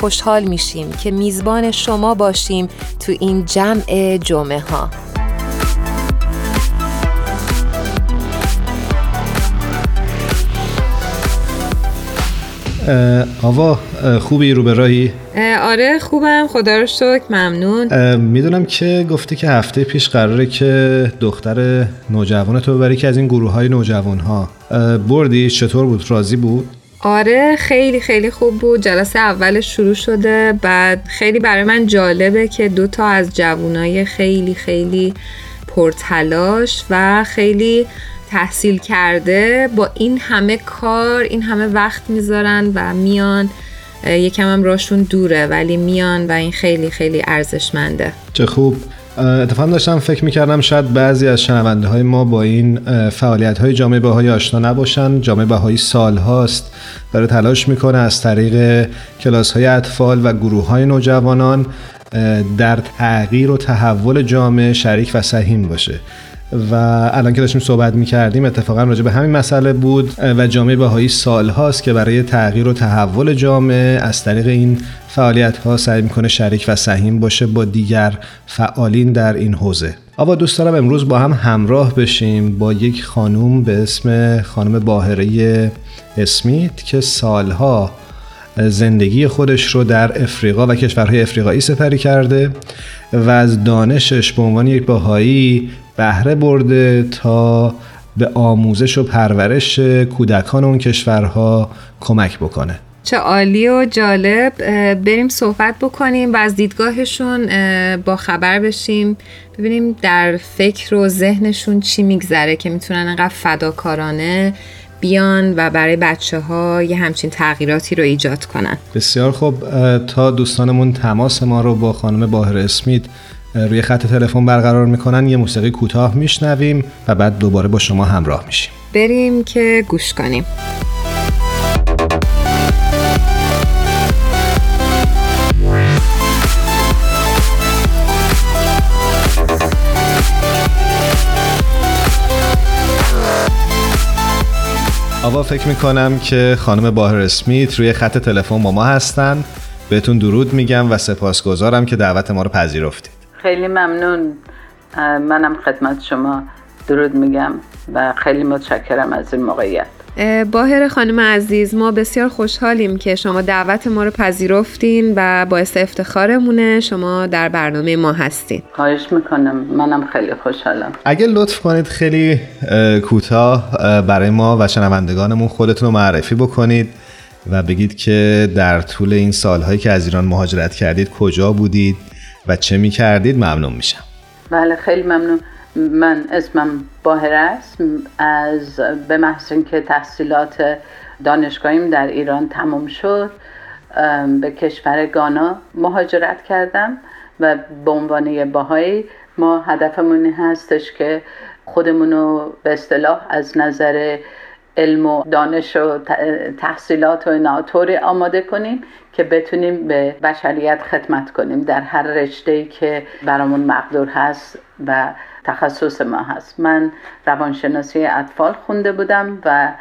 خوشحال میشیم که میزبان شما باشیم تو این جمع جمعه ها. آوا خوبی رو به راهی؟ آره خوبم خدا رو شکر ممنون. می‌دونم که گفتی که هفته پیش قراره که دختر نوجوان تو ببری که از این گروه های نوجوان ها بردی؟ چطور بود؟ راضی بود؟ آره خیلی خیلی خوب بود. جلسه اول شروع شده. بعد خیلی برای من جالبه که دو تا از جوانای خیلی خیلی پرتلاش و خیلی تحصیل کرده با این همه کار این همه وقت می‌ذارن و میان. یکم هم راشون دوره ولی میان و این خیلی خیلی ارزشمنده. چه خوب. اتفاقا داشتم فکر می‌کردم شاید بعضی از شنونده های ما با این فعالیت های جامعه بهایی آشنا نباشن. جامعه بهایی سال هاست داره تلاش می‌کنه از طریق کلاس های اطفال و گروه های نوجوانان در تغییر و تحول جامعه شریک و سهیم باشه. و الان که داشتیم صحبت می کردیم اتفاقا راجع به همین مسئله بود و جامعه بهایی سال هاست که برای تغییر و تحول جامعه از طریق این فعالیت ها سعی می‌کنه شریک و سهیم باشه با دیگر فعالین در این حوزه. آوا دوست دارم امروز با هم همراه بشیم با یک خانوم به اسم خانم باهره اسمیت که سالها زندگی خودش رو در افریقا و کشورهای افریقایی سپری کرده و از دانشش به عنوان یک باهایی بهره برده تا به آموزش و پرورش کودکان اون کشورها کمک بکنه. چه عالی و جالب. بریم صحبت بکنیم و از دیدگاهشون با خبر بشیم. ببینیم در فکر و ذهنشون چی میگذره که می‌تونن انقدر فداکارانه بیان و برای بچه ها یه همچین تغییراتی رو ایجاد کنن. بسیار خوب. تا دوستانمون تماس ما رو با خانم باهر اسمیت روی خط تلفن برقرار می‌کنن یه موسیقی کوتاه میشنویم و بعد دوباره با شما همراه میشیم. بریم که گوش کنیم. آوا فکر می‌کنم که خانم باهر اسمیت روی خط تلفن با ما هستن. بهتون درود میگم و سپاسگزارم که دعوت ما رو پذیرفتید. خیلی ممنون. منم خدمت شما درود میگم و خیلی متشکرم از این موقعیت. باهر خانم عزیز ما بسیار خوشحالیم که شما دعوت ما رو پذیرفتین و باعث افتخارمونه. شما در برنامه ما هستین. خواهش می‌کنم. منم خیلی خوشحالم. اگه لطف کنید خیلی کوتاه برای ما و شنوندگانمون خودتون رو معرفی بکنید و بگید که در طول این سالهایی که از ایران مهاجرت کردید کجا بودید و چه می کردید ممنون میشم. بله خیلی ممنون. من اسمم باهر است. از به محض که تحصیلات دانشگاهیم در ایران تمام شد به کشور گانا مهاجرت کردم و به عنوان باهایی ما هدفمون هستش که خودمون رو به اصطلاح از نظر علم و دانش و تحصیلات و اینا آماده کنیم که بتونیم به بشریت خدمت کنیم در هر رشته که برامون مقدور هست و تخصص ما هست. من روانشناسی اطفال خونده بودم و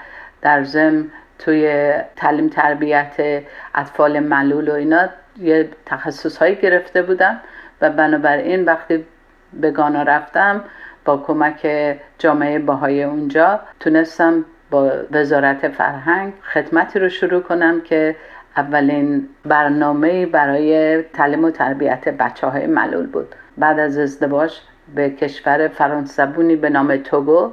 در ضمن توی تعلیم تربیت اطفال ملول و اینا یه تخصص هایی گرفته بودم و بنابراین وقتی به گانا رفتم با کمک جامعه باهای اونجا تونستم با وزارت فرهنگ خدمتی رو شروع کنم که اولین برنامه برای تعلیم و تربیت بچه های ملول بود. بعد از ازدواج به کشور فرانسوونی به نام توگو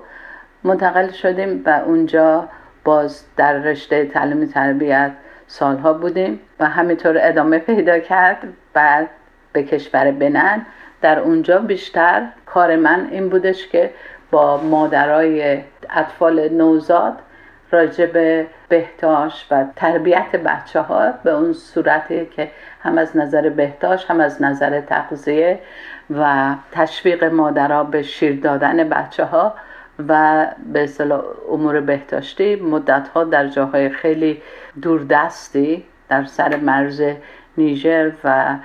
منتقل شدیم و اونجا باز در رشته تعلیم تربیت سالها بودیم و همینطور ادامه پیدا کرد. بعد به کشور بنن در اونجا بیشتر کار من این بودش که با مادرای اطفال نوزاد راجع به بهداشت و تربیت بچه ها به اون صورتی که هم از نظر بهداشت هم از نظر تغذیه و تشویق مادرها به شیر دادن بچه ها و به اصطلاح امور بهداشتی مدت ها در جاهای خیلی دوردستی در سر مرز نیژر و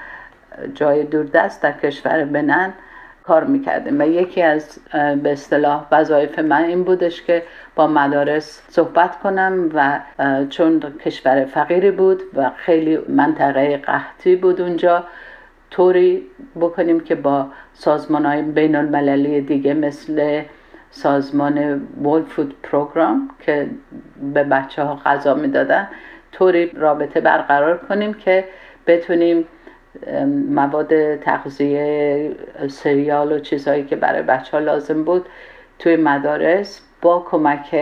جای دوردست در کشور بنن کار می‌کردیم. و یکی از به اصطلاح وظایف من این بودش که با مدارس صحبت کنم و چون کشور فقیری بود و خیلی منطقه قحطی بود اونجا طوری بکنیم که با سازمان های بین المللی دیگه مثل سازمان ورلد فود پروگرام که به بچه ها غذا می‌دادن طوری رابطه برقرار کنیم که بتونیم مواد تغذیه سریال و چیزهایی که برای بچه ها لازم بود توی مدارس با کمک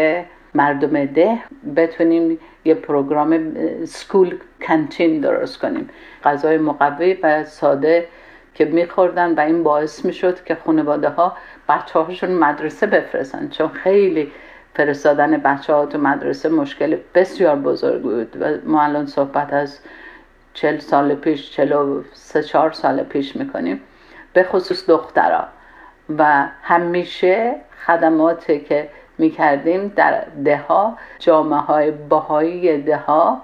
مردم ده بتونیم یه پروگرام سکول کنتین درست کنیم. غذای مقوی و ساده که میخوردن و این باعث می‌شد که خانواده ها بچه هاشون مدرسه بفرستن چون خیلی فرستادن بچه ها تو مدرسه مشکل بسیار بزرگ بود. و ما الان صحبت از چل سال پیش چل سه چهار سال پیش می‌کنیم. به خصوص دخترها و همیشه خدماتی که می‌کردیم در دهها جامعه های باهایی دهها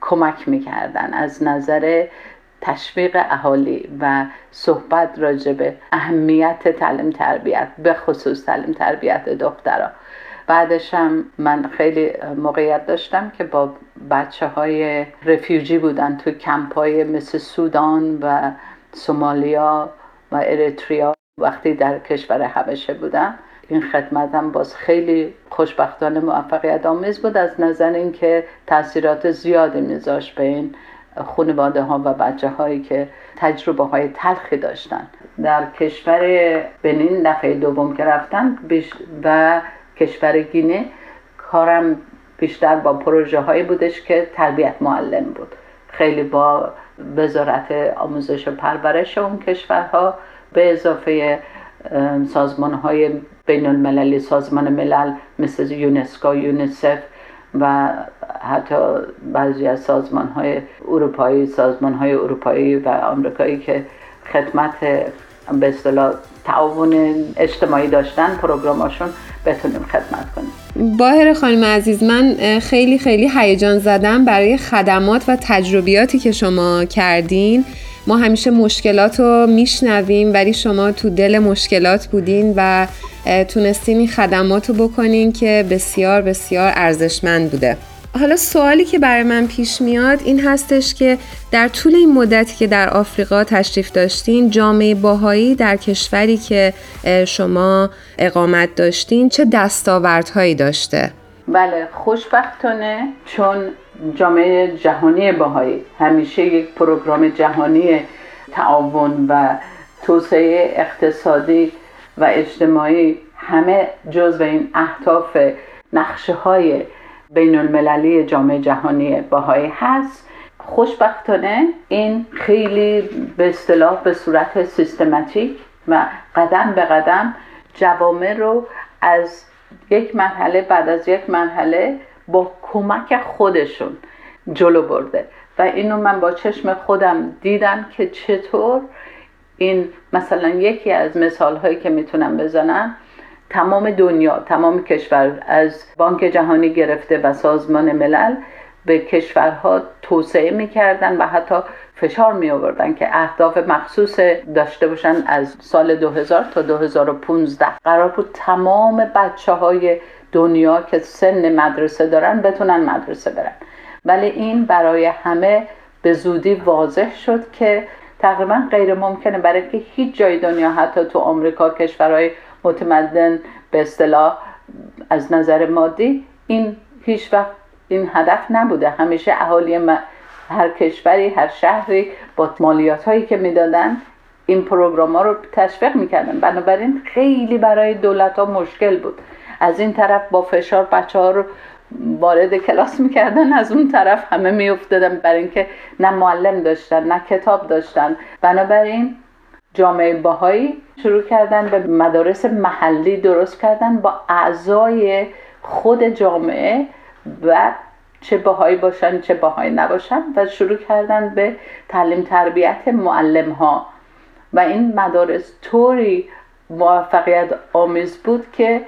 کمک می‌کردن. از نظر تشویق اهالی و صحبت راجع به اهمیت تعلیم تربیت به خصوص تعلیم تربیت دخترها بعدش من خیلی موقعیت داشتم که با بچه های رفیوجی بودن توی کمپ های مثل سودان و سومالیا و اریتریا وقتی در کشور حبشه بودم این خدمتم باز خیلی خوشبختانه موفقیت آمیز بود از نظر اینکه تاثیرات زیادی میذاشت به این خانواده ها و بچه هایی که تجربه های تلخی داشتن. در کشور بنین دفعه دوم که رفتن و کشور گینه کارم بیشتر با پروژه هایی بودش که تربیت معلم بود. خیلی با وزارت آموزش و پرورش اون کشورها به اضافه سازمان های بین المللی سازمان ملل مثل یونسکو یونیسف و حتی بعضی از سازمان های اروپایی سازمان های اروپایی و آمریکایی که خدمت به اصطلاح تعاون اجتماعی داشتن پروگراماشون بتونیم خدمت کنیم. باهر خانم عزیز من خیلی خیلی هیجان زدم برای خدمات و تجربیاتی که شما کردین. ما همیشه مشکلات رو میشنویم ولی شما تو دل مشکلات بودین و تونستین این خدمات رو بکنین که بسیار بسیار ارزشمند بوده. حالا سوالی که برای من پیش میاد این هستش که در طول این مدتی که در آفریقا تشریف داشتین جامعه باهایی در کشوری که شما اقامت داشتین چه دستاوردهایی داشته؟ بله خوشبختانه چون جامعه جهانی باهایی همیشه یک پروگرام جهانی تعاون و توسعه اقتصادی و اجتماعی همه جزو این اهداف نقشه های بین المللی جامعه جهانی باهایی هست. خوشبختانه این خیلی به اصطلاح به صورت سیستماتیک و قدم به قدم جوامع رو از یک مرحله بعد از یک مرحله با کمک خودشون جلو برده. و اینو من با چشم خودم دیدم که چطور این مثلا یکی از مثال هایی که می‌تونم بزنم تمام دنیا تمام کشور از بانک جهانی گرفته و سازمان ملل به کشورها توسعه می‌کردن و حتی فشار می آوردن که اهداف مخصوص داشته باشن از سال 2000 تا 2015 قرار بود تمام بچه های دنیا که سن مدرسه دارن بتونن مدرسه برن. ولی این برای همه به زودی واضح شد که تقریبا غیر ممکنه برای که هیچ جای دنیا حتی تو آمریکا کشورهای متمدن به اصطلاح از نظر مادی این هیچ وقت این هدف نبوده. همیشه اهالی هر کشوری هر شهری با مالیات هایی که می‌دادن این پروگرام ها رو تشویق می‌کردن. بنابراین خیلی برای دولت ها مشکل بود. از این طرف با فشار بچه ها رو وارد کلاس می‌کردن از اون طرف همه میافتادن برای اینکه نه معلم داشتن نه کتاب داشتن. بنابراین جامعه باهایی شروع کردن به مدارس محلی درست کردن با اعضای خود جامعه و چه باهایی باشن چه باهایی نباشن و شروع کردن به تعلیم تربیت معلم ها و این مدارس طوری موفقیت آمیز بود که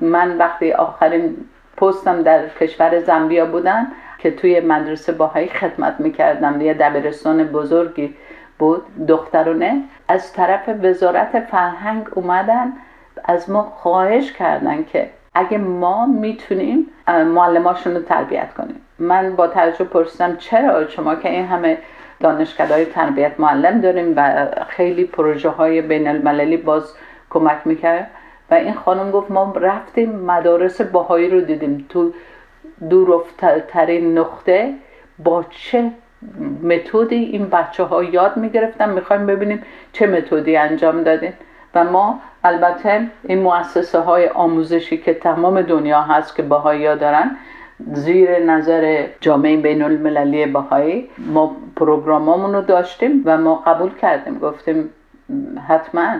من وقتی آخرین پستم در کشور زنبیا بودن که توی مدرسه باهایی خدمت می‌کردم. یه دبیرستان بزرگی بود. دخترونه از طرف وزارت فرهنگ اومدن از ما خواهش کردن که اگه ما می‌تونیم معلماشون رو تربیت کنیم. من با تعجب پرسیدم چرا شما که این همه دانشکده تربیت معلم داریم و خیلی پروژه های بین المللی باز کمک می‌کرد؟ و این خانم گفت ما رفتیم مدارس باهایی رو دیدیم. تو دورافترین نقطه با چه متدی این بچه ها یاد می‌گرفتن می‌خوایم ببینیم چه متدی انجام دادین. و ما البته این مؤسسه های آموزشی که تمام دنیا هست که باهایی دارن زیر نظر جامعه بین المللی باهایی ما پروگراممون رو داشتیم و ما قبول کردیم. گفتیم حتما.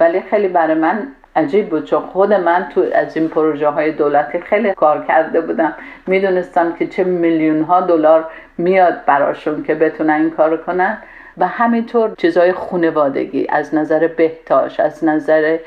ولی خیلی برای من عجیب بود چون خود من تو از این پروژه های دولتی خیلی کار کرده بودم. می‌دونستم که چه میلیون ها دلار میاد براشون که بتونن این کار کنن. و همینطور چیزهای خونوادگی از نظر بهتاش از نظر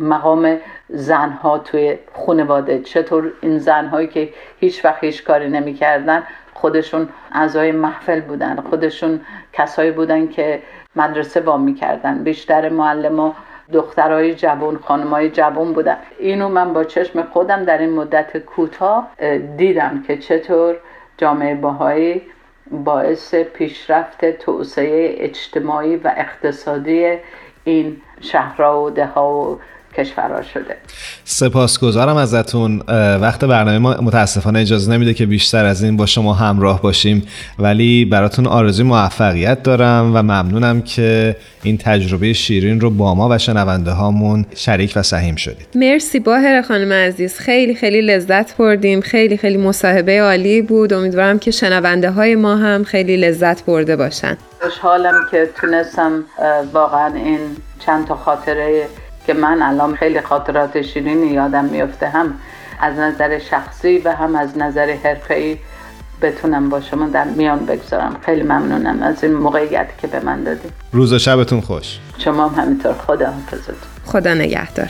مقام زنها توی خانواده چطور این زنهایی که هیچ وقت هیچ کاری نمی‌کردن خودشون اعضای محفل بودن خودشون کسایی بودن که مدرسه وام می‌کردن بیشتر معلم دخترای جوان خانمای جوان بودن. اینو من با چشم خودم در این مدت کوتاه دیدم که چطور جامعه باهایی باعث پیشرفت توسعه اجتماعی و اقتصادی این شهرها و دهها و کشورها شده. سپاسگزارم ازتون. وقت برنامه ما متاسفانه اجازه نمیده که بیشتر از این با شما همراه باشیم ولی براتون آرزوی موفقیت دارم و ممنونم که این تجربه شیرین رو با ما و شنونده هامون شریک و سهیم شدید. مرسی باهر خانم عزیز. خیلی خیلی لذت بردیم. خیلی خیلی مصاحبه عالی بود. امیدوارم که شنونده های ما هم خیلی لذت برده باشن. خوشحالم که تونستم واقعا این چند تا خاطره که من الان خیلی خاطرات شیرینی یادم میفته هم از نظر شخصی و هم از نظر حرفه‌ای بتونم با شما در میان بگذارم. خیلی ممنونم از این موقعیت که به من دادیم روز و شبتون خوش. شما هم همینطور. خدا حافظتون. خدا نگهدار.